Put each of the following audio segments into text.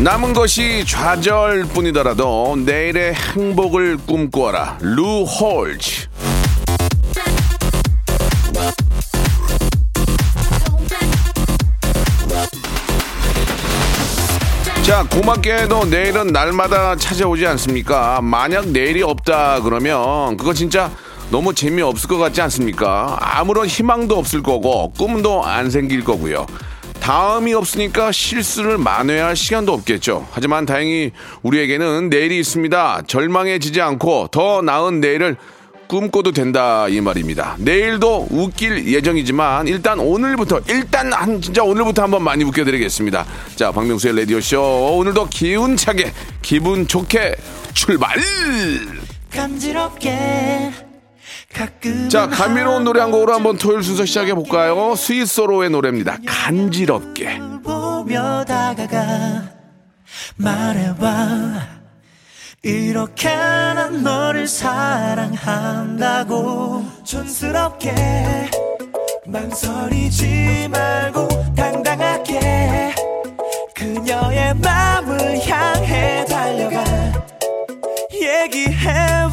남은 것이 좌절뿐이더라도 내일의 행복을 꿈꾸어라 루 홀즈 자, 고맙게도 내일은 날마다 찾아오지 않습니까? 만약 내일이 없다 그러면 그거 진짜 너무 재미없을 것 같지 않습니까? 아무런 희망도 없을 거고 꿈도 안 생길 거고요. 다음이 없으니까 실수를 만회할 시간도 없겠죠. 하지만 다행히 우리에게는 내일이 있습니다. 절망해지지 않고 더 나은 내일을 꿈꿔도 된다 이 말입니다. 내일도 웃길 예정이지만 일단 오늘부터 일단 한 진짜 오늘부터 한번 많이 웃겨드리겠습니다. 자 박명수의 라디오 쇼 오늘도 기운차게 기분 좋게 출발. 간지럽게 자 감미로운 노래 한 곡으로 한번 토요일 순서 시작해 볼까요? 스위스로의 노래입니다. 간지럽게. 보며 다가가 말해봐 이렇게 난 너를 사랑한다고 촌스럽게 망설이지 말고 당당하게 그녀의 마음을 향해 달려가 얘기해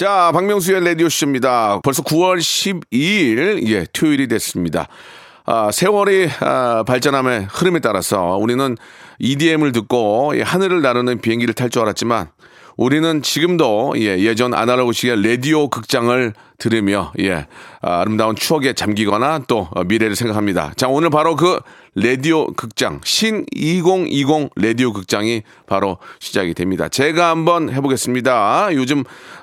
자, 박명수의 라디오쇼입니다. 벌써 9월 12일, 예, 토요일이 됐습니다. 아, 세월이 아, 발전함의 흐름에 따라서 우리는 EDM을 듣고 예, 하늘을 나르는 비행기를 탈 줄 알았지만 우리는 지금도 예, 예전 아날로그식의 라디오 극장을 들으며 예, 아, 아름다운 추억에 잠기거나 또 어, 미래를 생각합니다. 자, 오늘 바로 그 라디오 극장 신 2020 라디오 극장이 바로 시작이 됩니다. 제가 한번 해보겠습니다. 요즘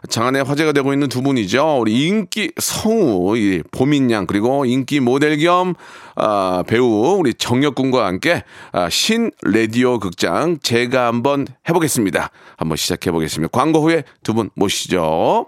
장안에 화제가 되고 있는 두 분이죠. 우리 인기 성우 이 보민양 그리고 인기 모델 겸 아, 배우 우리 정혁군과 함께 아, 신 라디오 극장 제가 한번 해보겠습니다. 한번 시작해 보겠습니다. 광고 후에 두 분 모시죠.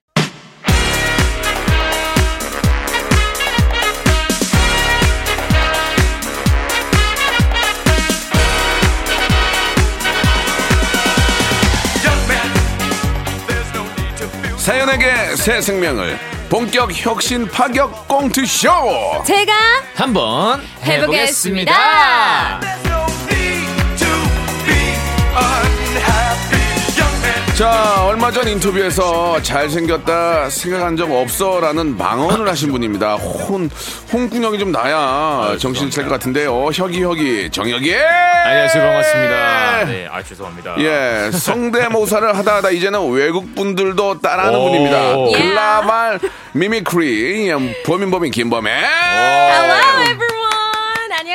사연에게 새 생명을 본격 혁신 파격 꽁트 쇼. 제가 한번 해보겠습니다. 자, 얼마 전 인터뷰에서 잘생겼다 생각한 적 없어 라는 망언을 하신 분입니다. 혼, 홍군형이 좀 나야 정신 차릴 것 같은데요. 혁이, 혁이, 정혁이! 안녕하세요 반갑습니다. 네, 아 죄송합니다. 예, 성대모사를 하다 하다 이제는 외국 분들도 따라하는 오. 분입니다. 예. 글라발 미미크리, 예, 범인 범인 김범의. Hello everyone.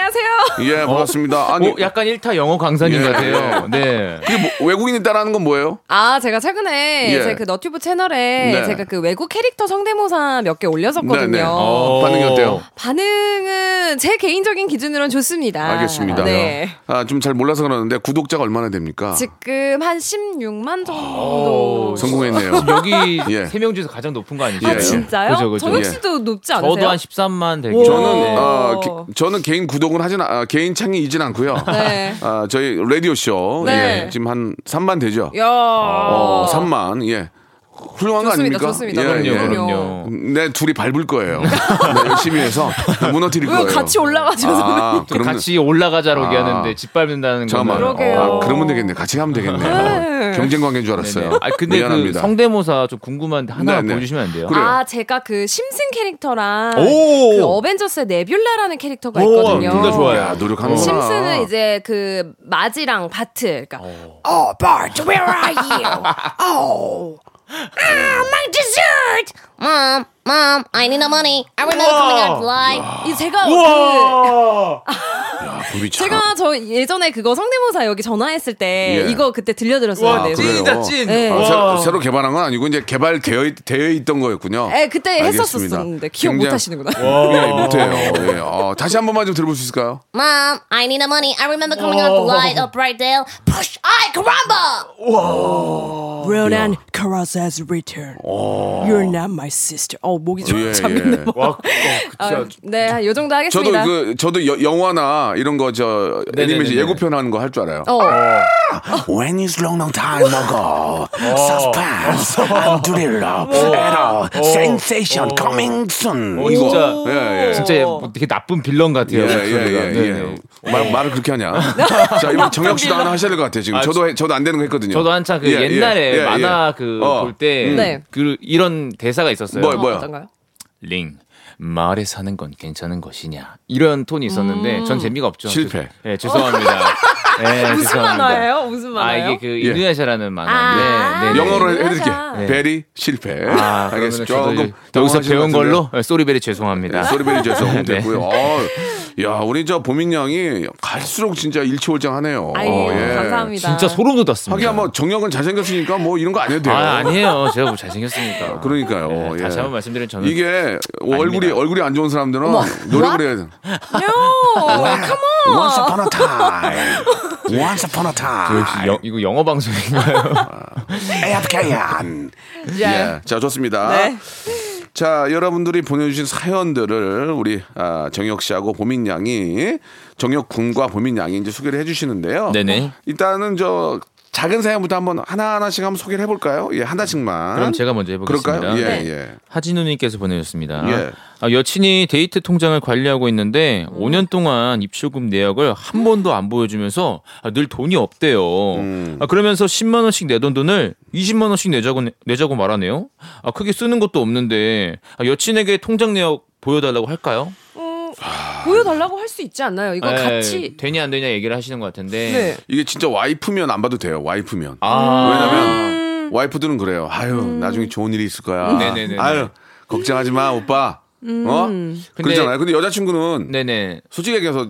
안녕하세요. 예, 반갑습니다. 아니, 오, 약간 1타 영어 강사님 예. 같아요. 네. 그게 뭐, 외국인이 따라하는 건 뭐예요? 아, 제가 최근에 예. 제그 너튜브 채널에 네. 제가 그 외국 캐릭터 성대모사 몇 개 올렸었거든요. 네네. 어. 반응이 어때요? 반응은 제 개인적인 기준으로는 좋습니다. 알겠습니다. 네. 아, 좀 잘 몰라서 그러는데 구독자가 얼마나 됩니까? 지금 한 16만 정도. 성공했네요. 여기 예. 세명 중에서 가장 높은 거 아니죠? 예. 아, 진짜요? 그죠, 그죠. 정혁 예. 씨도 높지 않으세요? 저도 한 13만 되고. 오. 저는 네. 어, 게- 저는 개인 구독 은 하진 않- 아, 개인 창이 이진 않고요. 네. 아, 저희 라디오 쇼 네. 예, 지금 한 3만 되죠. 야. 어, 3만 예. 훌륭한 거 좋습니다, 아닙니까? 좋습니다. 예, 그럼요, 예. 그럼요. 내 둘이 밟을 거예요. 네, 열심히 해서 무너뜨릴 왜 거예요. 같이 올라가죠? 아, 좀 그럼 같이 올라가자로 아. 얘기하는데 짓밟는다는 잠깐만. 거는 그러게요. 아, 그러면 되겠네. 같이 가면 되겠네. 네. 경쟁 관계인 줄 알았어요. 네네. 아 근데 미안합니다. 그 성대모사 좀 궁금한데 하나 네네. 보여주시면 안 돼요? 그래요. 아, 제가 그 심슨 캐릭터랑 오! 그 어벤져스의 네뷸라라는 캐릭터가 오, 있거든요. 둘다 좋아요. 야, 노력하는구나. 심슨은 이제 그 마지랑 바트, 그러니까 Oh, Bart, where are you? Oh. Ah, my dessert! Mom, Mom, I need the money. I remember coming out live. 이 제가 그 야, 참. 제가 저 예전에 그거 성대모사 여기 전화했을 때 예. 이거 그때 들려드렸었는데. 아, 그래요? 찐이다 찐. 네. 아, 새로, 새로 개발한 건 아니고 이제 개발되어 있- 되어 있던 거였군요. 예, 그때. 했었었는데 기억 못 굉장히- 하시는구나. 예, 못해요. 예. 어, 다시 한 번만 좀 들어볼 수 있을까요? Mom, I need the money. I remember coming out live up right there. Push, I caramba! Ronan Karas has returned. You're not my sister. 어 목이 좀 예, 잠겼네. 예. 뭐. 와, 어, 아. 네, 요 정도 저도 하겠습니다. 그 저도 여- 영화나 이런 거 저 애니메이션 네네네네. 예고편 하는 거 할 줄 알아요. 어, When is long, long time ago? Suspense, and thriller, error, sensation coming soon. 어, 진짜 예, 예. 진짜 뭐 되게 나쁜 빌런 같아요. 예, 예. 예. 예. 말, 말을 그렇게 하냐? 자, 이번 정혁 씨도 하나 하셔야 될 것 같아요, 지금. 아, 저도, 해- 저도 안 되는 거 했거든요. 저도 한창 그 예, 예, 옛날에 예, 만화 예. 그 어. 볼때 네. 그 이런 대사가 있었어요. 뭐요, 뭐요? 어떤가요? 링 마을에 사는 건 괜찮은 것이냐 이런 톤이 있었는데 전 재미가 없죠. 실패. 죄- 예, 죄송합니다. 예, 무슨 죄송합니다. 만화예요? 무슨 아 만화예요? 이게 그 인도네시아라는 만화인데 아, 네, 네. 영어로 네. 해드릴게요. 네. 베리 실패. 아, 그러면 알겠습니다. 조금 여기서 배운. 걸로 예, 소리베리 죄송합니다. 네, 소리베리 죄송 네. 됐고요. 어, 야, 우리 저 보민 양이 갈수록 진짜 일치월장하네요. 아이고, 어, 예. 감사합니다. 진짜 소름 돋았습니다. 하긴 뭐 정혁은 잘생겼으니까 뭐 이런 거 안 해도 돼요. 아 아니에요. 제가 뭐 잘생겼습니까? 그러니까요. 네, 예. 다시 한번 말씀드리면 저는 이게 얼굴이 아닙니다. 얼굴이 안 좋은 사람들은 노력을 해야 돼. Once upon a time. Once upon a 역시 time. 영- 이거 영어 방송인가요? AFKN. 예. 자, 좋습니다. 네. 자, 여러분들이 보내주신 사연들을 우리 아, 정혁 씨하고 보민 양이 정혁 군과 보민 양이 이제 소개를 해주시는데요. 네네. 일단은 저 작은 사연부터 한번 하나 하나씩 한번 소개를 해볼까요? 예, 하나씩만. 그럼 제가 먼저 해보겠습니다. 그럴까요? 예, 네. 예. 하진우님께서 보내주셨습니다. 예. 아, 여친이 데이트 통장을 관리하고 있는데 5년 동안 입출금 내역을 한 번도 안 보여주면서 아, 늘 돈이 없대요. 음. 아, 그러면서 10만 원씩 내던 돈을 20만 원씩 내자고 내자고 말하네요. 아, 크게 쓰는 것도 없는데 아, 여친에게 통장 내역 보여달라고 할까요? 보여달라고 할 수 있지 않나요? 이거 에, 같이. 되냐 안 되냐 얘기를 하시는 것 같은데. 네. 이게 진짜 와이프면 안 봐도 돼요. 와이프면. 아, 왜냐면 와이프들은 그래요. 아유, 나중에 좋은 일이 있을 거야. 음. 네네네네. 아유, 걱정하지 마, 오빠. 어? 그러잖아요. 근데 여자친구는 네네. 솔직히 얘기해서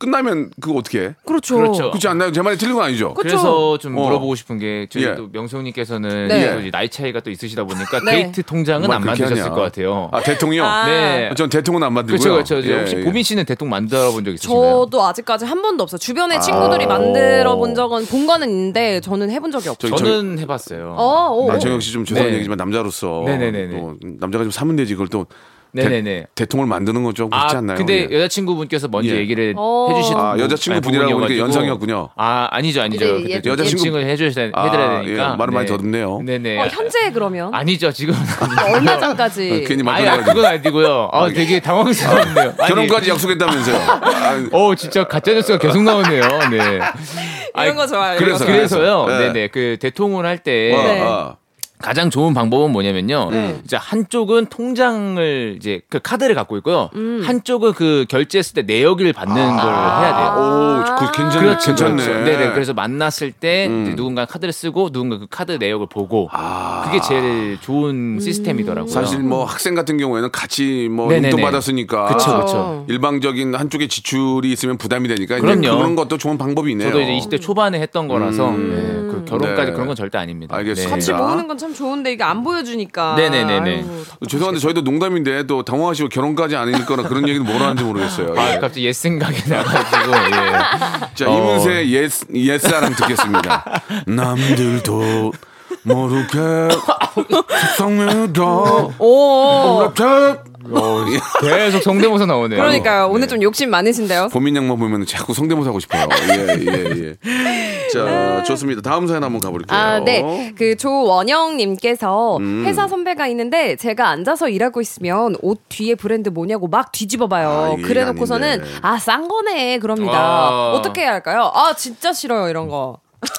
끝나면 그거 어떻게 해? 그렇죠. 그렇죠. 그렇지 않나요? 제 말이 틀린 건 아니죠? 그쵸. 그래서 좀 어. 물어보고 싶은 게 저희 예. 또 명성님께서는 네. 또 나이 차이가 또 있으시다 보니까 네. 데이트 통장은 안 만드셨을 하냐. 것 같아요. 아, 대통령? 아. 네. 전 대통령은 안 만들고요. 그렇죠, 그렇죠. 예, 혹시 예. 보민 씨는 대통 만들어 본 적 있으신가요? 저도 아직까지 한 번도 없어요. 주변에 친구들이 만들어 본 적은 본 거는 있는데 저는 해본 적이 없어요. 저는 해봤어요. 어, 오. 아, 정혁 씨좀 죄송한 네. 얘기지만 남자로서 네 네 네네. 또 남자가 좀 사면 되지 그걸 또 네네네. 대, 통령을 만드는 건 좀 그렇지 아, 않나요? 근데 예. 여자친구분께서 먼저 예. 얘기를 어. 해주신 아, 여자친구 분이라고 보니까 연상이었군요. 아, 아니죠, 아니죠. 네, 그때 예, 좀 여자친구- 여자친구를 해주셔야 아, 해드려야 되니까. 예, 말을 많이 더듬네요. 네네. 어, 현재 그러면 아니죠, 지금. 얼마 전까지 아, 괜히 말 아니, 아, 돌려가지고 그건 아니고요. 아, 되게 당황스럽네요. 아니, 결혼까지 약속했다면서요. 아, 어, 진짜 가짜 뉴스가 계속 나오네요. 네. 이런 거 좋아요. 그래서. 그래서요. 네. 네네. 그 대통을 할때 어, 네. 어. 가장 좋은 방법은 뭐냐면요. 네. 이제 한쪽은 통장을 이제 그 카드를 갖고 있고요. 한쪽은 그 결제했을 때 내역을 받는 걸 해야 돼요. 오, 그 괜찮네. 그렇죠, 괜찮네. 그렇죠. 네네. 그래서 만났을 때 이제 누군가 카드를 쓰고 누군가 그 카드 내역을 보고 그게 제일 좋은 시스템이더라고요. 사실 뭐 학생 같은 경우에는 같이 뭐 네네네. 용돈 받았으니까 그쵸, 어. 그쵸. 일방적인 한쪽에 지출이 있으면 부담이 되니까 그럼요. 그런 것도 좋은 방법이네요. 저도 이제 20대 초반에 했던 거라서 네, 그 결혼까지 네. 그런 건 절대 아닙니다. 알겠습니다. 같이 모으는 건참 좋은데 이게 안 보여주니까. 네네네네. 아이고, 죄송한데 저희도 농담인데 또 당황하시고 결혼까지 아닐 거나 그런 얘기는 뭐라 하는지 모르겠어요. 아, 예. 갑자기 옛 생각이 나가지고 예. 자, 어. 이문세 옛, 옛사랑 듣겠습니다. 남들도 모르게 속상해도 오. 어, 계속 성대모사 나오네요. 그러니까요. 오늘 좀 욕심 많으신데요. 보민 양만 보면 자꾸 성대모사 하고 싶어요. 예, 예, 예. 자, 좋습니다. 다음 사연 한번 가볼게요. 아, 네. 그 조원영님께서 음. 회사 선배가 있는데 제가 앉아서 일하고 있으면 옷 뒤에 브랜드 뭐냐고 막 뒤집어봐요. 아, 그래놓고서는 아닌데. 아, 싼 거네. 그럽니다. 아. 어떻게 해야 할까요? 아, 진짜 싫어요. 이런 거.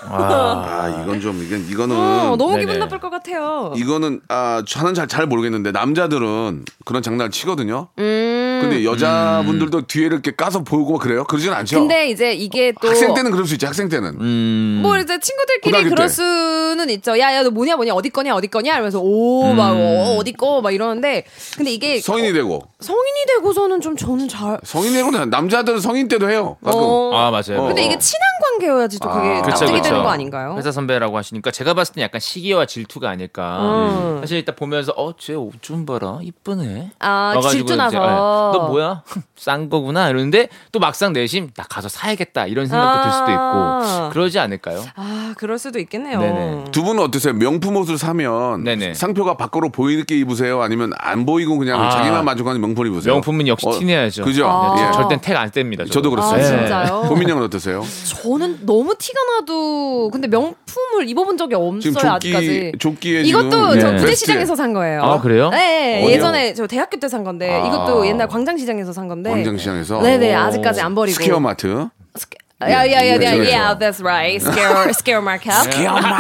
아, 이건 좀, 이건, 이거는. 어, 너무 네네. 기분 나쁠 것 같아요. 이거는, 아, 저는 잘, 잘 모르겠는데, 남자들은 그런 장난을 치거든요. 음. 근데 여자분들도 뒤에 이렇게 까서 보고 그래요? 그러진 않죠? 근데 이제 이게 또 학생 때는 그럴 수 있지, 학생 때는. 음. 뭐 이제 친구들끼리 그럴 때. 수는 있죠. 야야 너 뭐냐 뭐냐 어디 거냐 어디 거냐 이러면서 오막 어디 거 막 이러는데 근데 이게 음. 성인이 되고. 성인이 되고서는 좀 저는 잘 성인이 되고, 남자들은 성인 때도 해요. 가끔. 어. 아 맞아요. 어. 근데 이게 친한 관계여야지 또 그게 아. 납득이 그쵸. 되는 거 아닌가요? 회사 선배라고 하시니까 제가 봤을 때 약간 시기와 질투가 아닐까. 음. 사실 일단 보면서 어쟤 옷좀 봐라 이쁘네. 아, 질투 나서. 예, 너 뭐야? 싼 거구나 이러는데 또 막상 내심 나 가서 사야겠다 이런 생각도 들 수도 아. 있고 그러지 않을까요? 아 그럴 수도 있겠네요. 네네. 두 분은 어떠세요? 명품 옷을 사면 네네. 상표가 밖으로 보이게 입으세요? 아니면 안 보이고 그냥 아. 자기만 만족하는 명품 입으세요? 명품은 역시 어, 티내야죠. 그죠? 아. 예. 절대 택안 뗍니다. 저도 아 그렇습니다. 진짜요? 고민 형은 어떠세요? 저는 너무 티가 나도 근데 명품을 입어본 적이 없어요 지금 조끼 아직까지. 조끼에 이것도 지금 저 예. 부대시장에서 산 거예요. 아, 그래요? 네, 어디요? 예전에 저 대학교 때 산 건데 아. 이것도 옛날 광장시장에서 산 건데. 광장시장에서 네네 아직까지 안 버리고. 스퀘어 마트 야야야야 그렇죠. yeah that's right scare scare markup. 기엄마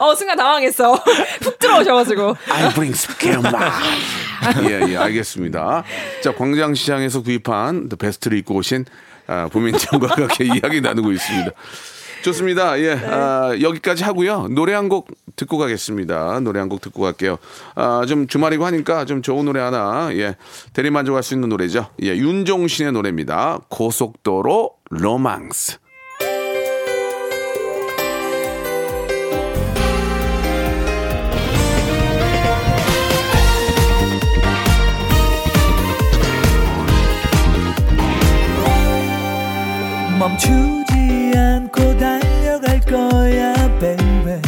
어 순간 당황했어. 훅 들어오셔가지고. I bring 스케엄마 예, 예, 알겠습니다. 자, 광장시장에서 구입한 더 베스트를 입고 오신 아, 부민장과 그렇게 이야기 나누고 있습니다. 좋습니다. 예, 아, 여기까지 하고요. 노래 한 곡 듣고 가겠습니다. 노래 한 곡 듣고 갈게요. 아, 좀 주말이고 하니까 좀 좋은 노래 하나, 예, 대리만족할 수 있는 노래죠. 예, 윤종신의 노래입니다. 고속도로 로망스. 멈추지 않고 달려갈 거야 baby.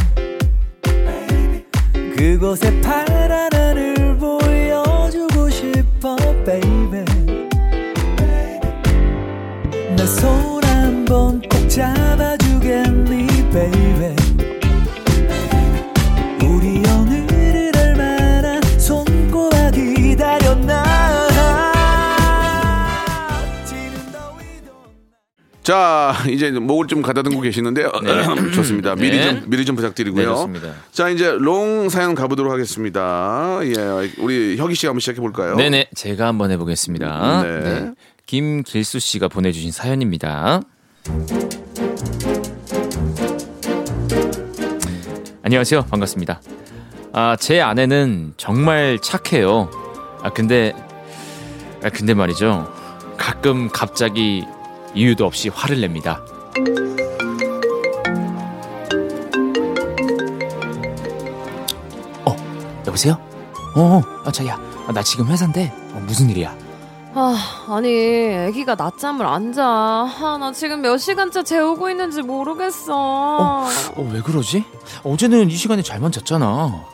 그곳에 파 이제 목을 좀 가다듬고 계시는데요. 좋습니다. 미리 네. 좀 미리 좀 부탁드리고요. 네, 좋습니다. 자, 이제 롱 사연 가보도록 하겠습니다. 예, 우리 혁이 씨가 한번 시작해 볼까요? 네네 제가 한번 해보겠습니다. 네. 네. 김길수 씨가 보내주신 사연입니다. 안녕하세요 반갑습니다. 아 제 아내는 정말 착해요. 아 근데 아 근데 말이죠 가끔 갑자기 이유도 없이 화를 냅니다. 어 여보세요? 어, 아, 자야, 아, 나 지금 회사인데 어, 무슨 일이야? 아 아니 아기가 낮잠을 안 자. 아, 나 지금 몇 시간째 재우고 있는지 모르겠어. 어, 왜 그러지? 어제는 이 시간에 잘만 잤잖아.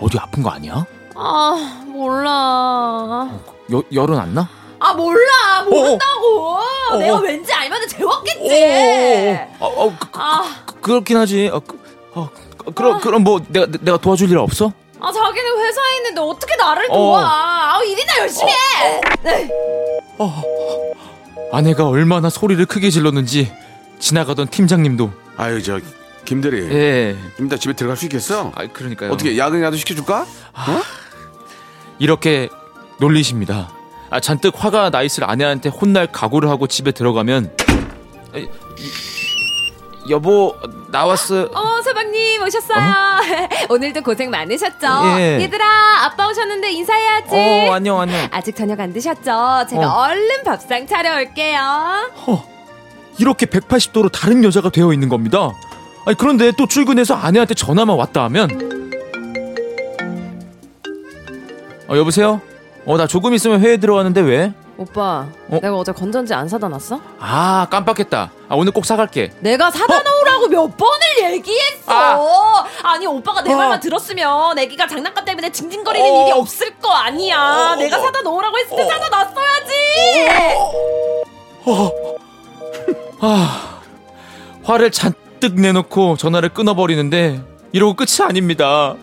어디 아픈 거 아니야? 아 몰라. 여, 열은 안 나? 아 몰라 모른다고. 어, 내가 어. 왠지 알면 재웠겠지. 어, 어, 그, 그, 아, 그, 렇긴 하지. 어, 그, 어, 그- 그럼 그럼 뭐 내가 내가 도와줄 일 없어? 아 자기는 회사에 있는데 어떻게 나를 어. 도와? 아 일이나 열심히 해. 에이. 아내가 얼마나 소리를 크게 질렀는지 지나가던 팀장님도 아유, 저 김대리. 예. 좀 이따 집에 들어갈 수 있겠어? 아 그러니까요. 어떻게 야근이라도 시켜줄까? 이렇게 놀리십니다. 아, 잔뜩 화가 나 있을 아내한테 혼날 각오를 하고 집에 들어가면 여보 나왔어. 어 서방님 오셨어요. 오늘도 고생 많으셨죠? 예. 얘들아 아빠 오셨는데 인사해야지. 어 안녕 안녕. 아직 저녁 안 드셨죠? 제가 어. 얼른 밥상 차려올게요. 이렇게 180도로 다른 여자가 되어 있는 겁니다. 아니 그런데 또 출근해서 아내한테 전화만 왔다 하면 어 여보세요? 어 나 조금 있으면 회의 들어왔는데 왜? 오빠, 어? 내가 어제 건전지 안 사다 놨어? 아 깜빡했다. 아 오늘 꼭 사갈게. 내가 사다 놓으라고 몇 번을 얘기했어. 아. 니 오빠가 내 어. 말만 들었으면 애기가 장난감 때문에 징징거리는 어. 일이 없을 거 아니야. 내가 사다 놓으라고 했을 때 사다 놨어야지. 화를 잔뜩 내놓고 전화를 끊어버리는데 이러고 끝이 아닙니다.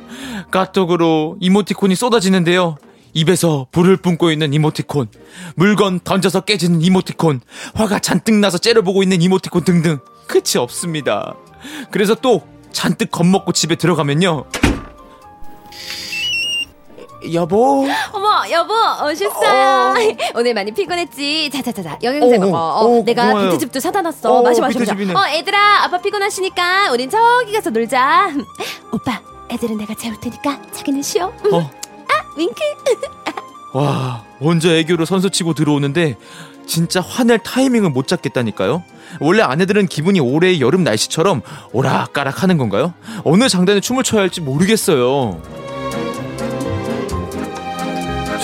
카톡으로 이모티콘이 쏟아지는데요. 입에서 불을 뿜고 있는 이모티콘, 물건 던져서 깨지는 이모티콘, 화가 잔뜩 나서 째려보고 있는 이모티콘 등등 끝이 없습니다. 그래서 또 잔뜩 겁먹고 집에 들어가면요. 여보. 어머 여보 오셨어요 오늘 많이 피곤했지 자자자자 영양제 어, 먹어 어, 어, 내가 고마워요. 비트즙도 사다 놨어 어, 마셔 마셔. 마셔 어 애들아 아빠 피곤하시니까 우린 저기 가서 놀자 오빠 애들은 내가 재울 테니까 자기는 쉬어 어. 아 윙크 와, 먼저 애교로 선수 치고 들어오는데 진짜 화낼 타이밍을 못 잡겠다니까요. 원래 아내들은 기분이 올해의 여름 날씨처럼 오락가락 하는 건가요? 어느 장단에 춤을 춰야 할지 모르겠어요.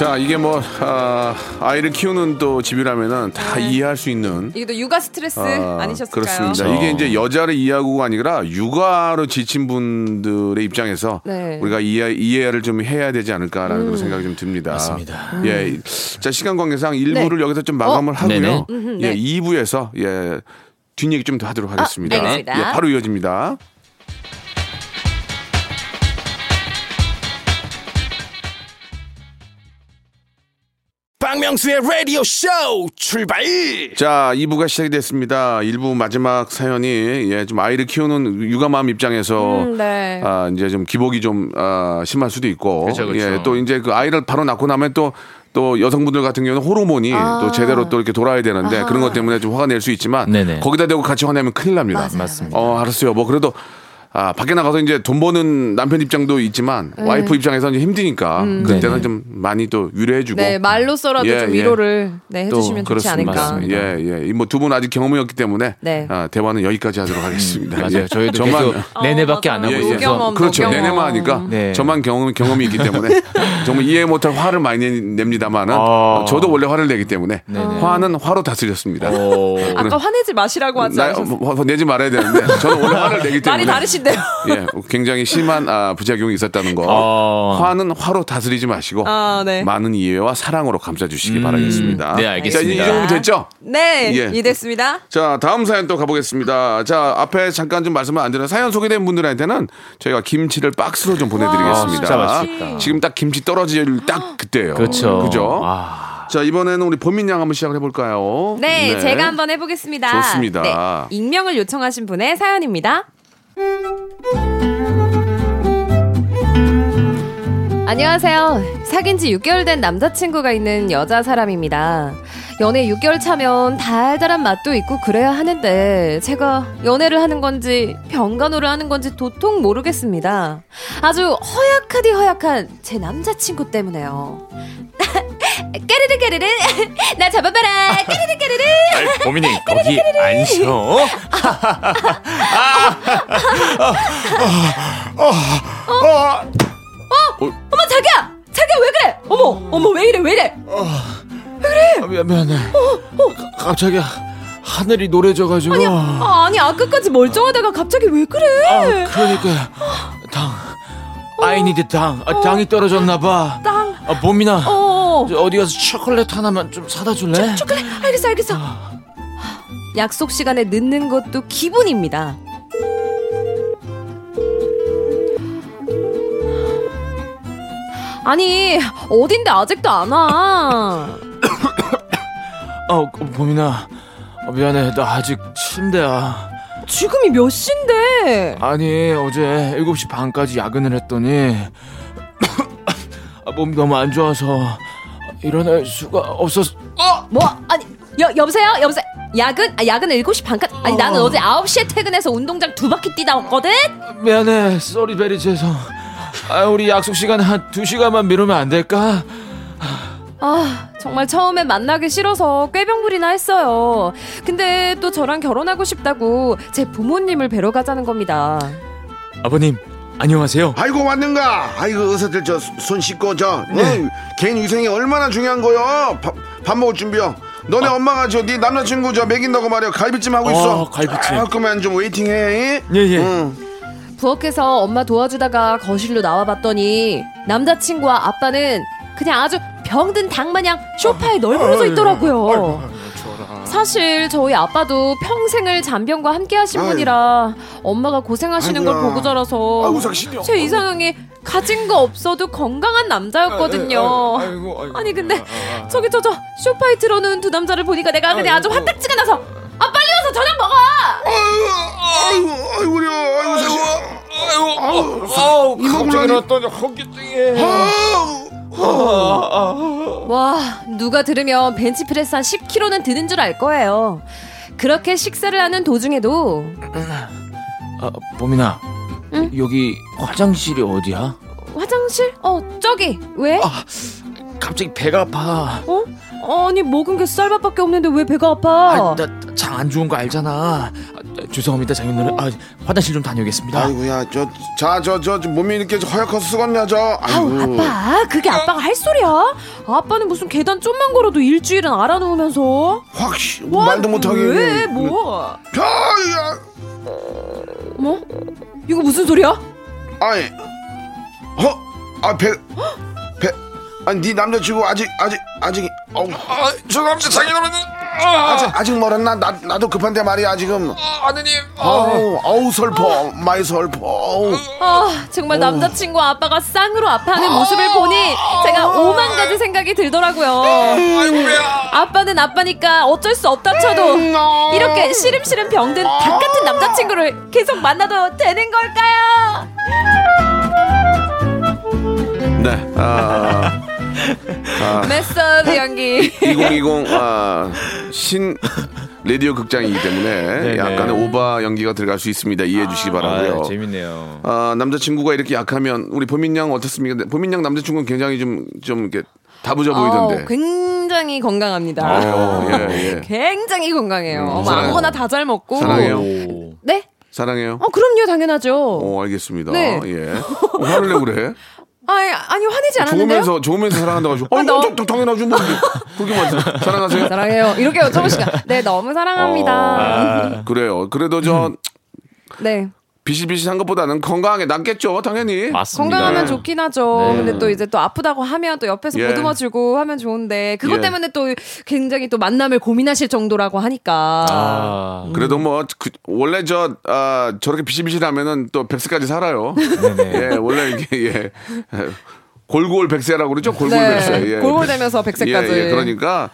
자, 이게 뭐, 아, 아이를 키우는 또 집이라면은 다 이해할 수 있는. 이게 또 육아 스트레스 아, 아니셨을까요? 그렇습니다. 그렇죠. 이게 이제 여자를 이해하고가 아니라 육아로 지친 분들의 입장에서 네. 우리가 이해, 이해를 좀 해야 되지 않을까라는 그런 생각이 좀 듭니다. 맞습니다. 예. 자, 시간 관계상 1부를 여기서 좀 마감을 하고요. 네네. 음흠, 예, 네. 2부에서 예, 뒷얘기 좀 더 하도록 하겠습니다. 알겠습니다. 예, 바로 이어집니다. 박명수의 라디오 쇼 출발! 자, 2부가 시작이 됐습니다. 1부 마지막 사연이 예, 좀 아이를 키우는 육아맘 입장에서 음, 네. 아, 이제 좀 기복이 좀 아, 심할 수도 있고 그쵸, 그쵸. 예, 또 이제 그 아이를 바로 낳고 나면 또또 여성분들 같은 경우는 호르몬이 아. 또 제대로 또 이렇게 돌아야 되는데 그런 것 때문에 좀 화가 낼 수 있지만 네네. 거기다 대고 같이 화내면 큰일 납니다. 맞아요. 맞습니다. 어, 알았어요. 뭐 그래도 아, 밖에 나가서 이제 돈 버는 남편 입장도 있지만 네. 와이프 입장에서는 이제 힘드니까 그때는 네네. 좀 많이 또 위로해주고 음. 네 말로써라도 예, 좀 예. 위로를 네, 또 해주시면 좋지 그렇습니다. 않을까 맞습니다. 예, 예. 뭐두 분 아직 경험이 없기 때문에 네. 아, 대화는 여기까지 하도록 하겠습니다. 맞아요. 예. 저희도 계속 내내밖에 안 하고 예, 예. 있어서 노경험, 그렇죠. 내내만 하니까 네. 저만 경험, 경험이 있기 때문에 정말 이해 못할 화를 많이 내- 냅니다만은 어. 저도 원래 화를 내기 때문에 네네. 화는 화로 다스렸습니다. 오. 아까 화내지 마시라고 하지 나, 않으셨어요? 뭐, 화 내지 말아야 되는데 저는 원래 화를 내기 때문에 말이 다르 신데요 예, 굉장히 심한 아, 부작용이 있었다는 거. 어. 화는 화로 다스리지 마시고 아, 네. 많은 이해와 사랑으로 감싸주시기 바라겠습니다. 네, 자, 알겠습니다. 이, 이 정도 됐죠? 네 예. 이해됐습니다 자, 다음 사연 또 가보겠습니다. 자, 앞에 잠깐 좀 말씀을 안 드린 사연 소개된 분들한테는 저희가 김치를 박스로 좀 보내드리겠습니다. 아, 진짜 맛있겠다. 지금 딱 김치 떨어질 딱 그때예요. 그렇죠. 그죠? 아. 자, 이번에는 우리 본민 양 한번 시작을 해볼까요? 네, 제가 한번 해보겠습니다. 좋습니다. 네, 익명을 요청하신 분의 사연입니다. 안녕하세요. 사귄 지 6개월 된 남자친구가 있는 여자 사람입니다. 연애 6개월 차면 달달한 맛도 있고 그래야 하는데 제가 연애를 하는 건지 병간호를 하는 건지 도통 모르겠습니다. 아주 허약하디 허약한 제 남자친구 때문에요. 까르르 까르르 나 잡아봐라 까르르 까르르 아이, 고민이 거기 안 쉬어. 어머 자기야 자기야 왜 그래 어머 어머 왜 이래 왜 이래 아, 미안, 미안해. 가- 갑자기 하늘이 노래져가지고. 아, 아니 아까까지 멀쩡하다가 갑자기 왜 그래 아, 그러니까 당. Need 당. 아, 당이 떨어졌나 봐. 땅 아, 봄이나. 어. 저 어디 가서 초콜릿 하나만 좀 사다 줄래? 초 콜릿 알겠어 알겠어 약속 시간에 늦는 것도 기분입니다 아니 어딘데 아직도 안 와 어, 봄이나. 어, 미안해. 나 아직 침대야. 지금이 몇 시인데 아니, 어제 7시 반까지 야근을 했더니. 아, 몸이 너무 안 좋아서 일어날 수가 없었 어. 뭐 아니 여, 여보세요 여보세요 야근 아, 야근 7시 반까지 아니 나는 어제 9시에 퇴근해서 운동장 두 바퀴 뛰다 왔거든 미안해. sorry very 죄송. 아, 우리 약속 시간 한 2 시간만 미루면 안 될까? 아, 정말 처음에 만나기 싫어서 꾀병물이나 했어요. 근데 또 저랑 결혼하고 싶다고 제 부모님을 뵈러 가자는 겁니다. 아버님, 안녕하세요. 아이고 왔는가? 아이고 의사들 저 손 씻고 저 네. 응, 개인 위생이 얼마나 중요한 거요? 밥, 밥 먹을 준비요. 너네 엄마가 저 네 남자친구 저 먹인다고 말이야 갈비찜 하고 있어. 어, 갈비찜. 조금만 좀 waiting해. 예, 예. 응. 부엌에서 엄마 도와주다가 거실로 나와봤더니 남자친구와 아빠는 그냥 아주 병든 닭 마냥 소파에 널브러져 있더라고요. 사실 저희 아빠도 평생을 잔병과 함께 하신. 분이라 엄마가 고생하시는 걸. 보고 자라서. 제 이상형이 가진 거 없어도 건강한 남자였거든요. 아니 근데 저기 저 저 쇼파에 들어놓은 두 남자를 보니까 내가 그냥 아주 화딱지가 나서 아 빨리 와서 저녁 먹어. 아이고, 아이고야, 아이고, 상신아. 아이고, 아이고, 갑자기 나왔더니 허기증이. 와 누가 들으면 벤치프레스 한 10kg는 드는 줄 알 거예요. 그렇게 식사를 하는 도중에도 아, 봄이나 여기 화장실이 어디야? 화장실? 어 저기 왜? 갑자기 배가 아파. 어? 아니 먹은 게 쌀밥밖에 없는데 왜 배가 아파? 장안 좋은 거 알잖아. 아, 죄송합니다, 장인어른. 아, 화장실 좀 다녀오겠습니다. 아이고야, 저, 자, 저, 저, 저 몸이 이렇게 허약해서 쓰겄냐, 저. 아우 아이고. 아빠 그게 아빠가 할 소리야? 아빠는 무슨 계단 좀만 걸어도 일주일은 알아놓으면서 확, 씨, 와, 말도 못하게. 왜 뭐? 야, 야. 뭐? 이거 무슨 소리야? 아니, 허, 아, 배, 배, 아니, 네 남자친구 아직, 아직, 아직, 어, 아, 죄송합니다, 장인어른. 아직, 아직 멀었나? 나, 나도 급한데 말이야, 지금. 아드님. 아우, 아우, 슬퍼, 많이 슬퍼. 어우. 아 정말 남자친구 아빠가 쌍으로 아파하는 모습을 보니 제가 오만 가지 생각이 들더라고요. 아빠는 아빠니까 어쩔 수 없다 쳐도 이렇게 시름시름 병든 닭 같은 남자친구를 계속 만나도 되는 걸까요? 네, 아, 아, 메서브 연기. 2020, 아, 신, 라디오 극장이기 때문에 네네. 약간의 오바 연기가 들어갈 수 있습니다. 이해해 주시기 바라고요. 아, 재밌네요. 아, 남자친구가 이렇게 약하면 우리 보민 양 어떻습니까? 보민 양 남자친구는 굉장히 좀, 좀 이렇게 다부져 보이던데. 어, 굉장히 건강합니다. 어, 예, 예. 굉장히 건강해요. 음. 아무거나 다 잘 먹고. 사랑해요. 네? 사랑해요. 어, 그럼요, 당연하죠. 어, 알겠습니다. 네. 예. 어, 화를 내고 그래? 아니, 아니 화내지 않았는데요? 좋으면서, 좋으면서 사랑한다고 하시고. 아, 너- 너, 너, 당연하죠. 뭐. 그렇게 말씀. 사랑하세요? 사랑해요. 이렇게 정우 씨가 네 너무 사랑합니다. 아, 그래요. 그래도 저, 네 비실비실한 것보다는 건강하게 낫겠죠, 당연히. 맞습니다. 건강하면 좋긴 하죠. 네. 근데 또 이제 또 아프다고 하면 또 옆에서 예. 보듬어 주고 하면 좋은데 그것 예. 때문에 또 굉장히 또 만남을 고민하실 정도라고 하니까. 아, 그래도 뭐, 그, 원래 저, 아, 저렇게 비실비실하면은 또 백세까지 살아요. 예, 원래 이게, 예. 골골 백세라고 그러죠? 골골 네. 백세. 예. 골골대면서 백세까지. 예, 예, 그러니까.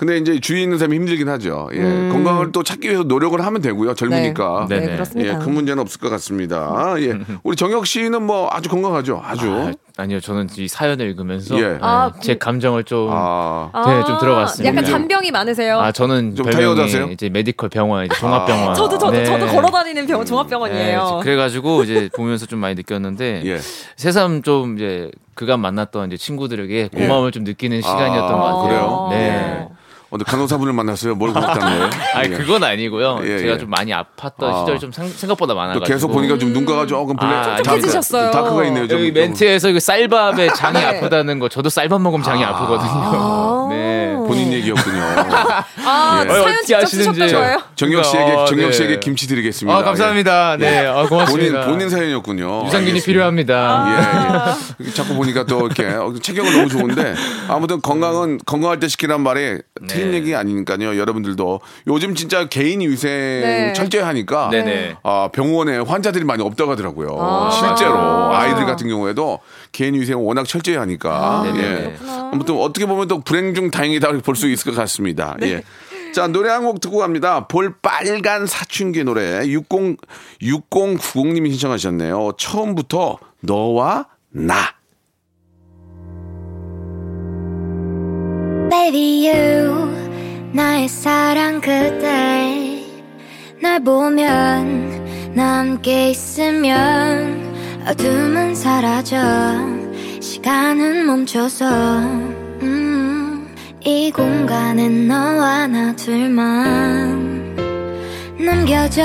근데 이제 주위에 있는 사람이 힘들긴 하죠. 예. 건강을 또 찾기 위해서 노력을 하면 되고요. 젊으니까. 네, 네네. 네, 그렇습니다. 예, 큰 문제는 없을 것 같습니다. 예. 우리 정혁 씨는 뭐 아주 건강하죠. 아주. 아, 아니요, 저는 이 사연을 읽으면서 예. 네, 아, 제 감정을 좀 아. 네, 좀 들어갔습니다. 약간 잔병이 많으세요. 아, 저는 좀 다이어트하세요? 이제 medical 병원, 이제 종합병원. 저도 저도 네. 저도 걸어 다니는 병 네, 종합병원이에요. 그래 가지고 이제 보면서 좀 많이 느꼈는데 예. 새삼 좀 이제 그간 만났던 이제 친구들에게 고마움을 좀 느끼는 시간이었던 것 같아요. 그래요? 네. 어, 간호사분을 만났어요. 뭘 고맙다는 거예요? 아니 예. 그건 아니고요. 예, 제가 예. 좀 많이 아팠던 아. 시절이 좀 생- 생각보다 또 많아가지고 계속 보니까 좀 눈가가 조금 블랙, 아, 촉촉해지셨어요. dark가 있네요. 좀, 여기 좀. 멘트에서 그 쌀밥에 장이 네. 아프다는 거 저도 쌀밥 먹으면 장이 아. 프거든요 네. 본인 얘기였군요. 아 예. 사연 어떻게 직접 하시는지. 쓰셨던 거예요? 정혁 씨에게 아, 정혁 네. 씨에게 김치 드리겠습니다. 아 감사합니다. 네, 아, 예. 본인 고맙습니다. 본인 사연이었군요. 유산균이 알겠습니다. 필요합니다. 예, 예. 자꾸 보니까 또 이렇게 어, 체격은 너무 좋은데 아무튼 건강은 건강할 때 시키란 말이 틀린 네. 얘기 아니니까요. 여러분들도 요즘 진짜 개인 위생 네. 철저히 하니까 네네. 아, 병원에 환자들이 많이 없다고 하더라고요. 아. 실제로. 아이들 같은 경우에도 개인 위생을 워낙 철저히 하니까 네네. 예. 아무튼 어떻게 보면 또 불행 중 다행이다 볼 수 있을 것 같습니다. 네. 예. 자, 노래 한 곡 듣고 갑니다. 볼 빨간 사춘기 노래 60 6090 님이 신청하셨네요. 처음부터 너와 나. Baby you 나의 사랑 그대 날 보면 나 함께 있으면 어둠은 사라져. 시간은 멈춰서. 음, 이 공간엔 너와 나 둘만 남겨져.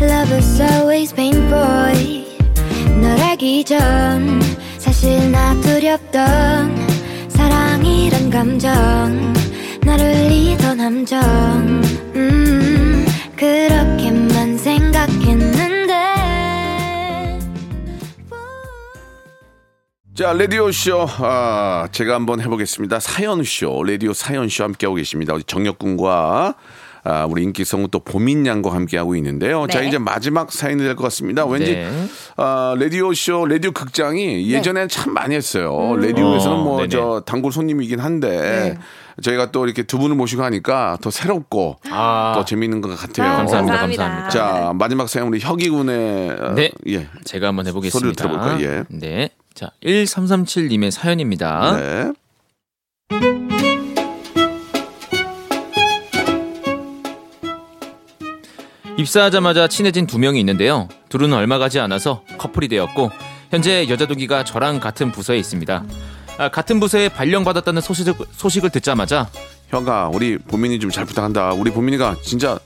Love is always painful 널 알기 전. 사실 나 두렵던 사랑이란 감정. 나를 리던 함정 음 그렇게만 생각했는 자, 라디오쇼, 아, 제가 한번 해보겠습니다. 사연쇼, 라디오 사연쇼 함께하고 계십니다. 우리 정혁군과 아, 우리 인기 성우 또 보민 양과 함께하고 있는데요. 자, 네. 이제 마지막 사연이 될 것 같습니다. 왠지, 네. 아, 라디오쇼, 라디오 극장이 예전에는 참 많이 했어요. 라디오에서는 어, 뭐, 네네. 저, 단골 손님이긴 한데, 저희가 또 이렇게 두 분을 모시고 하니까 더 새롭고, 아. 더 재밌는 것 같아요. 감사합니다, 감사합니다. 자, 마지막 사연 우리 혁이 군의, 어, 네. 예. 제가 한번 해보겠습니다. 소리를 들어볼까요? 예. 네. 자, 1337님의 사연입니다. 네. 입사하자마자 친해진 두 명이 있는데요. 둘은 얼마 가지 않아서 커플이 되었고 현재 여자 동기가 저랑 같은 부서에 있습니다. 아, 같은 부서에 발령받았다는 소식을, 소식을 듣자마자 형아 우리 보민이 좀 잘 부탁한다 우리 보민이가 진짜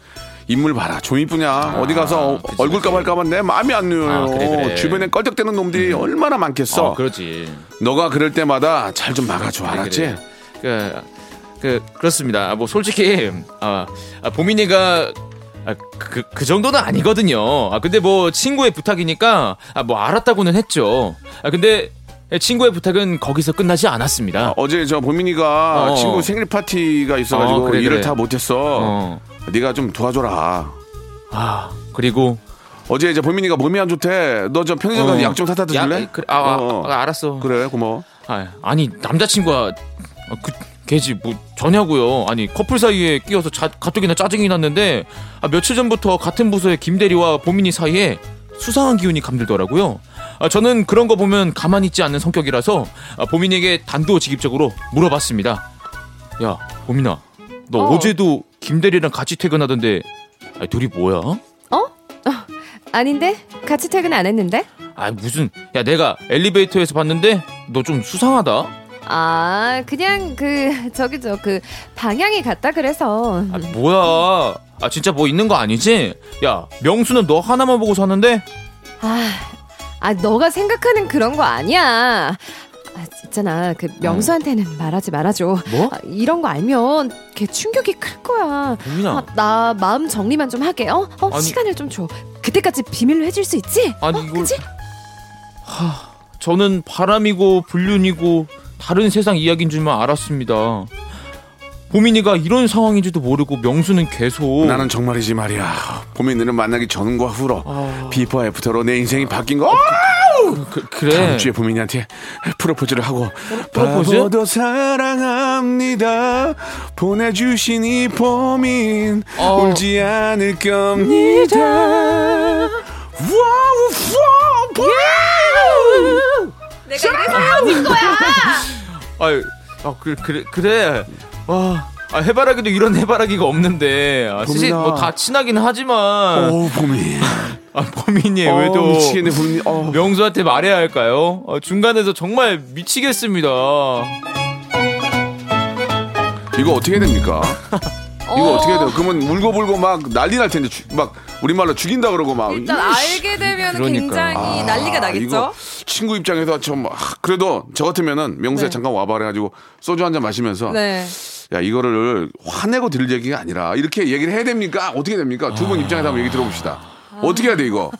인물 봐라 좀 이쁘냐 어디 가서 그치, 얼굴 그치. 까발 까발 내 마음이 안 누요 아, 그래, 그래. 주변에 껄떡대는 놈들이 얼마나 많겠어 어, 그렇지. 너가 그럴 때마다 잘 좀 막아줘 알았지 그래, 그래. 그, 그 그렇습니다. 뭐 솔직히 아, 아, 보민이가 아, 그, 그 정도는 아니거든요. 아, 근데 뭐 친구의 부탁이니까 아, 뭐 알았다고는 했죠. 아, 근데 친구의 부탁은 거기서 끝나지 않았습니다. 어제 저 보민이가 어. 친구 생일 파티가 있어가지고 어, 그래, 일을 그래. 다 못했어 어. 네가 좀 도와줘라 아 그리고 어제 이제 보민이가 몸이 안 좋대 너 저 편의점 가서 어. 약좀 사다 드실래? 야, 그래, 아, 아, 어. 아, 알았어. 그래 고마워 아, 아니 남자친구가 아, 그 걔지 뭐 전냐고요. 아니 커플 사이에 끼어서 자, 가뜩이나 짜증이 났는데 아, 며칠 전부터 같은 부서의 김 대리와 보민이 사이에 수상한 기운이 감들더라고요. 아, 저는 그런 거 보면 가만히 있지 않는 성격이라서 아, 보민에게 단도직입적으로 물어봤습니다. 야 보민아, 너 어. 어. 제도 김대리랑 같이 퇴근하던데 아, 둘이 뭐야? 어? 어? 아닌데? 같이 퇴근 안 했는데? 아 무슨 야 내가 엘리베이터에서 봤는데 너 좀 수상하다. 아, 그냥 그 저기 저 그 방향이 같다 그래서. 아, 뭐야? 아 진짜 뭐 있는 거 아니지? 야 명수는 너 하나만 보고 사는데? 아, 아 너가 생각하는 그런 거 아니야. 아, 있잖아. 그 명수한테는 말하지 말아줘. 뭐? 아, 이런 거 알면 걔 충격이 클 거야. 보민아. 아, 나 마음 정리만 좀 하게. 어? 어 아니- 시간을 좀 줘. 그때까지 비밀로 해줄 수 있지? 아니 어, 이걸 그치? 저는 바람이고 불륜이고 다른 세상 이야기인 줄만 알았습니다. 보민이가 이런 상황인지도 모르고 명수는 계속 나는 정말이지 말이야 보민이를 만나기 전과 후로 before after로 내 인생이 바뀐 거 그, 그래. 다음 주에 보민이한테 프로포즈를 하고 프로포즈? 바보도 사랑합니다 보내주신 이 보민 어. 울지 않을 겁니다 wow, wow, 내가 이래서 헤어진 거야. 아유, 아, 그래, 그래, 그래. 와, 아, 해바라기도 이런 해바라기가 없는데. 아, 사실 보민아. 뭐다 친하긴 하지만. 오 보민 아, 범인이 어, 왜도 미치겠네 보민 어. 명수한테 말해야 할까요? 어, 중간에서 정말 미치겠습니다. 이거 어떻게 해야 됩니까? 이거 어 떻게 해야 돼요? 그러면 울고불고 막 난리 날 텐데 주- 막 우리말로 죽인다 그러고 막 일단 알게 되면 그러니까. 굉장히 난리가 나겠죠. 친구 입장에서 좀 아, 그래도 저 같으면은 명수야 네. 잠깐 와봐 그래가지고 소주 한 잔 마시면서 네. 야 이거를 화내고 들을 얘기가 아니라 이렇게 얘기를 해야 됩니까? 어떻게 됩니까? 두 분 입장에서 한번 얘기 들어봅시다. 어떻게 해야 돼 이거?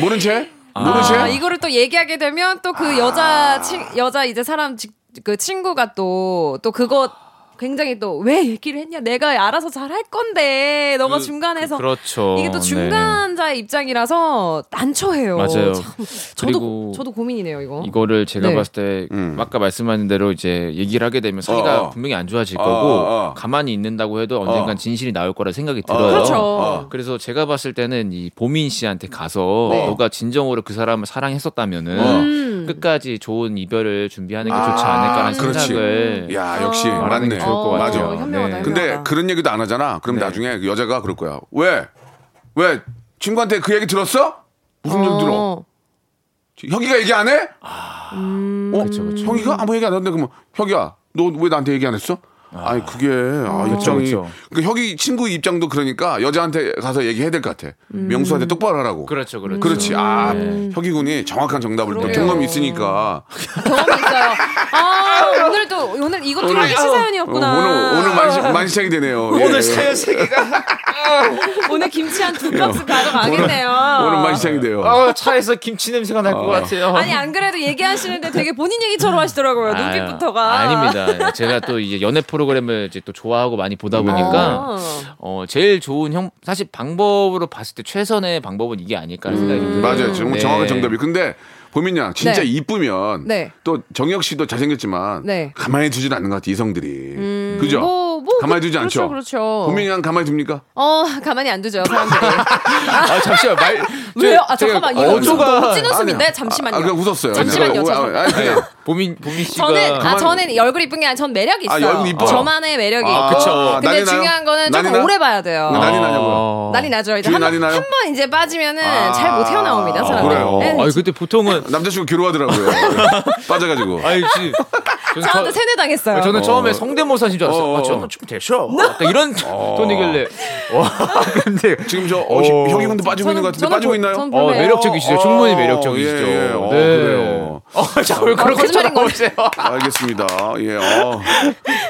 모른 채? 모른 채? 아, 이거를 또 얘기하게 되면 또 그 여자 친 여자 이제 사람 지- 그 친구가 또 또 그거 굉장히 또 왜 얘기를 했냐 내가 알아서 잘 할 건데 너가 그- 중간에서 그 렇죠. 이게 또 네. 중간자의 입장이라서 난처해요. 맞아요. 참, 저도 그리고 저도 고민이네요 이거. 이거를 제가 네. 봤을 때 음. 아까 말씀하신 대로 이제 얘기를 하게 되면 사이가 어, 어. 분명히 안 좋아질 어, 거고 어, 어. 가만히 있는다고 해도 언젠간 어. 진실이 나올 거라 생각이 들어요. 그렇죠. 어. 그래서 제가 봤을 때는 이 보민 씨한테 가서 네. 너가 진정으로 그 사람을 사랑했었다면은 어. 음. 끝까지 좋은 이별을 준비하는 게 아, 좋지 않을까라는 그렇지. 생각을 야 역시 맞네. 좋을 것 어, 같아요. 맞아. 현명하다, 네. 근데 현명하다. 그런 얘기도 안 하잖아. 그럼 네. 나중에 그 여자가 그럴 거야. 왜? 왜? 친구한테 그 얘기 들었어? 무슨 얘기 들어? 어. 혁이가 얘기 안 해? 음. 어? 그쵸, 그쵸. 형이가 아무 얘기 안 하는데 그러면 혁이야 너 왜 나한테 얘기 안 했어? 아, 니 그게 아, 입장이 그쵸. 그 혁이 친구 입장도 그러니까 여자한테 가서 얘기해야 될 것 같아. 음. 명수한테 똑바로 하라고. 그렇죠, 그렇죠. 그렇지. 아, 네. 혁이 군이 정확한 정답을 또 그러게요. 경험이 있으니까. 경험이 있어요. 아 아, 오늘도 오늘 이것도 오늘- 시사연이었구나. 어, 오늘 오늘 만시, 만시창이 되네요. 예. 오늘 사연 세 개가 오늘 김치 한 두 박스 가져가겠네요. 오늘 만시창이 돼요. 아, 차에서 김치 냄새가 날것 어. 같아요. 아니 안 그래도 얘기하시는데 되게 본인 얘기처럼 하시더라고요. 눈빛부터가. 아유, 아닙니다. 제가 또 이제 연애 프로 그램을 이제 또 좋아하고 많이 보다 보니까 어, 제일 좋은 형 사실 방법으로 봤을 때 최선의 방법은 이게 아닐까 생각이 좀 들어요. 맞아요. 정말 네. 정확한 정답이. 근데 보민 양 진짜 네. 이쁘면 네. 또 정혁 씨도 잘생겼지만 네. 가만히 두진 않는 것 같아 이성들이. 그죠? 뭐, 뭐, 가만히 두지 그렇죠, 않죠. 그렇죠. 보민 양 가만히 둡니까? 어 가만히 안 두죠 사람들이. 아 잠시만 말 왜요? 아 잠깐만 이거 어조가- 너무 찐 웃음인데. 잠시만요. 아, 그냥 웃었어요. 잠시만요. 잠시만요. 아, 아니, 그냥. 보민 보민 씨가 저는 아 가만- 저는 얼굴 이쁜 게 아니라 전 매력이 아, 있어요. 얼굴 이뻐요? 저만의 매력이 아, 있고. 그쵸. 근데 난리 나요? 중요한 거는 난리 조금? 오래 봐야 돼요. 난리 나냐고요? 난리 나죠. 이제 뒤에 한번 난리 나요? 한번 이제 빠지면은 아. 잘못 헤어나옵니다. 사람들. 그래요? 네. 아니 근데 보통은 남자친구 괴로워하더라고요. 빠져 가지고. 아니 지 저는, 저한테 처, 세뇌당했어요. 저는 어. 처음에 성대모사인 줄 알았어요. 어. 아, 저는 좀 되셔. 약간 이런 톤이길래 와 근데 지금 저 어, 형- 형이 근데 빠지고 있는 것 같은데 빠지고 보- 있나요? 어. 매력적이시죠. 충분히 어, 매력적이시죠. 예, 예. 어, 네. 그래요. 어, 자 왜 그렇게 거짓말인 거네. 쳐다보세요? 알겠습니다. 예, 어.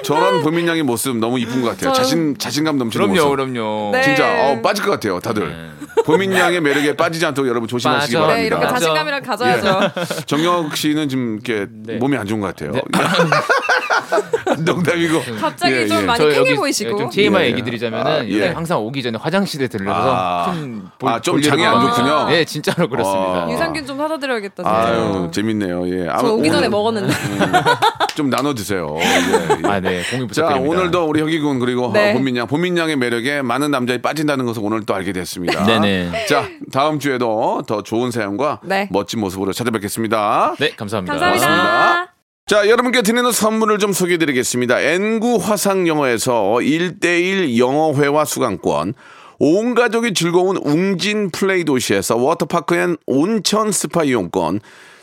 저런 보민 양의 모습 너무 이쁜 것 같아요. 저- 자신 자신감 넘치는 그럼요, 모습. 그럼요. 네. 진짜 어, 빠질 것 같아요, 다들. 보민 양의 매력에 빠지지 않도록 여러분 조심하시기 맞아. 바랍니다. 네, 이렇게. 자신감이랑 가져야죠. 정혁 씨는 지금 이렇게 몸이 안 좋은 것 같아요. 농담이고. 갑자기 예, 좀 예. 많이 저 팽해 보이시고. 좀 TMI 예. 얘기 드리자면은 아, 예. 항상 오기 전에 화장실에 들러서 아. 큰 볼, 아, 좀 장이 안. 좋군요. 네, 진짜로 그렇습니다. 아. 유산균 좀 사다 드려야겠다. 아유, 재밌네요. 예. 저 오기 전에 먹었는데. 좀 나눠 드세요. 예, 예. 아, 네, 공유 자, 부탁드립니다. 오늘도 우리 혁이군 그리고 네. 어, 본민 양, 본민 양의 매력에 많은 남자에 빠진다는 것을 오늘 또 알게 됐습니다. 네네. 자, 다음 주에도 더 좋은 사연과 네. 멋진 모습으로 찾아뵙겠습니다. 네, 감사합니다. 감사합니다. 자, 여러분께 드리는 선물을 좀 소개해 드리겠습니다. N구 화상 영어에서 1대1 영어회화 수강권, 온 가족이 즐거운 웅진 플레이 도시에서 워터파크 and 온천 스파 이용권,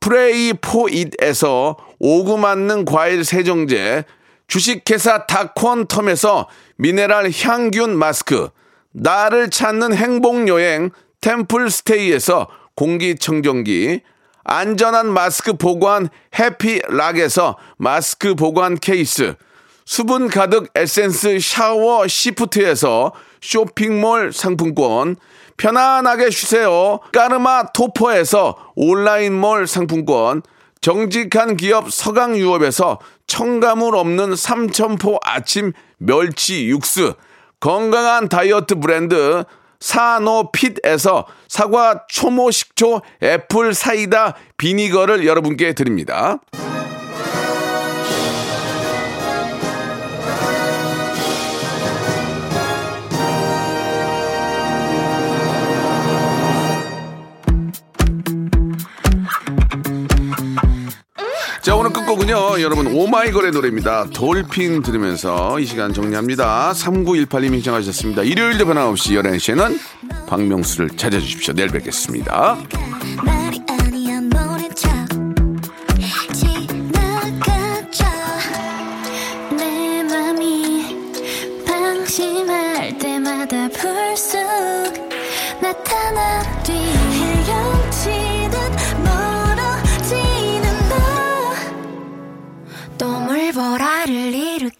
프레이 포잇에서 오구 맞는 과일 세정제, 주식회사 다콘텀에서 미네랄 향균 마스크, 나를 찾는 행복여행 템플스테이에서 공기청정기, 안전한 마스크 보관 해피락에서 마스크 보관 케이스, 수분 가득 에센스 샤워 시프트에서 쇼핑몰 상품권, 편안하게 쉬세요. 까르마 토퍼에서 온라인몰 상품권, 정직한 기업 서강유업에서 첨가물 없는 삼천포 아침 멸치 육수, 건강한 다이어트 브랜드 사노핏에서 사과 초모 식초 애플 사이다 비니거를 여러분께 드립니다. 곡은요, 여러분, 오마이걸의 노래입니다. 돌핀 들으면서 이 시간 정리합니다. 3918님 신청하셨습니다. 일요일도 변함없이 11시에는 박명수를 찾아주십시오. 내일 뵙겠습니다. 물보라를 일으켜